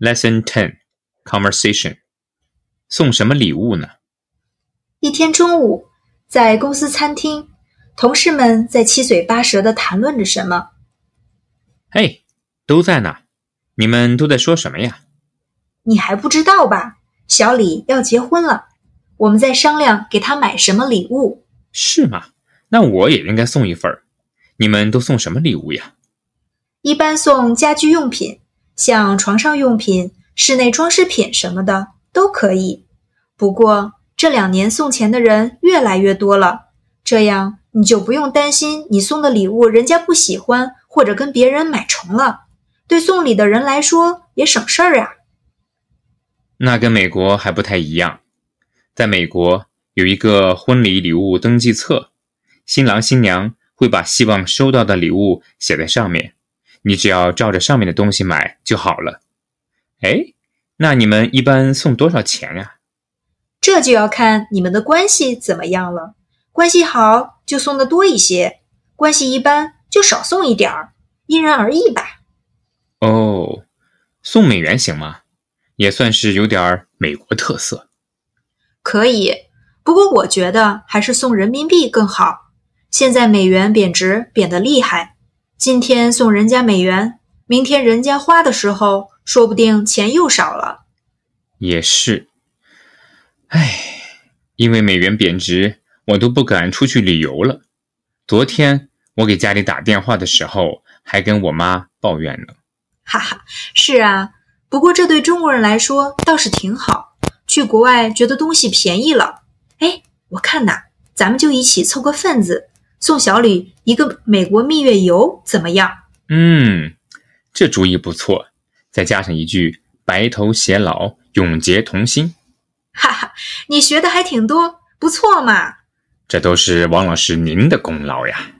Lesson Ten Conversation 送什么礼物呢？一天中午，在公司餐厅，同事们在七嘴八舌的谈论着什么。嘿，都在呢，你们都在说什么呀？你还不知道吧？小李要结婚了，我们在商量给他买什么礼物。是吗？那我也应该送一份儿。你们都送什么礼物呀？一般送家居用品，像床上用品、室内装饰品什么的都可以。不过这两年送钱的人越来越多了，这样你就不用担心你送的礼物人家不喜欢，或者跟别人买重了。对送礼的人来说也省事儿啊。那跟美国还不太一样，在美国有一个婚礼礼物登记册，新郎新娘会把希望收到的礼物写在上面。你只要照着上面的东西买就好了。哎，那你们一般送多少钱呀？这就要看你们的关系怎么样了。关系好就送的多一些，关系一般就少送一点儿，因人而异吧。哦，送美元行吗？也算是有点儿美国特色。可以，不过我觉得还是送人民币更好。现在美元贬值贬得厉害。今天送人家美元，明天人家花的时候，说不定钱又少了。也是，唉，因为美元贬值，我都不敢出去旅游了。昨天我给家里打电话的时候，还跟我妈抱怨呢。哈哈，是啊，不过这对中国人来说倒是挺好，去国外觉得东西便宜了。哎，我看呐，咱们就一起凑个份子。送小李一个美国蜜月游怎么样？嗯，这主意不错。再加上一句“白头偕老，永结同心”，哈哈，你学的还挺多，不错嘛。这都是王老师您的功劳呀。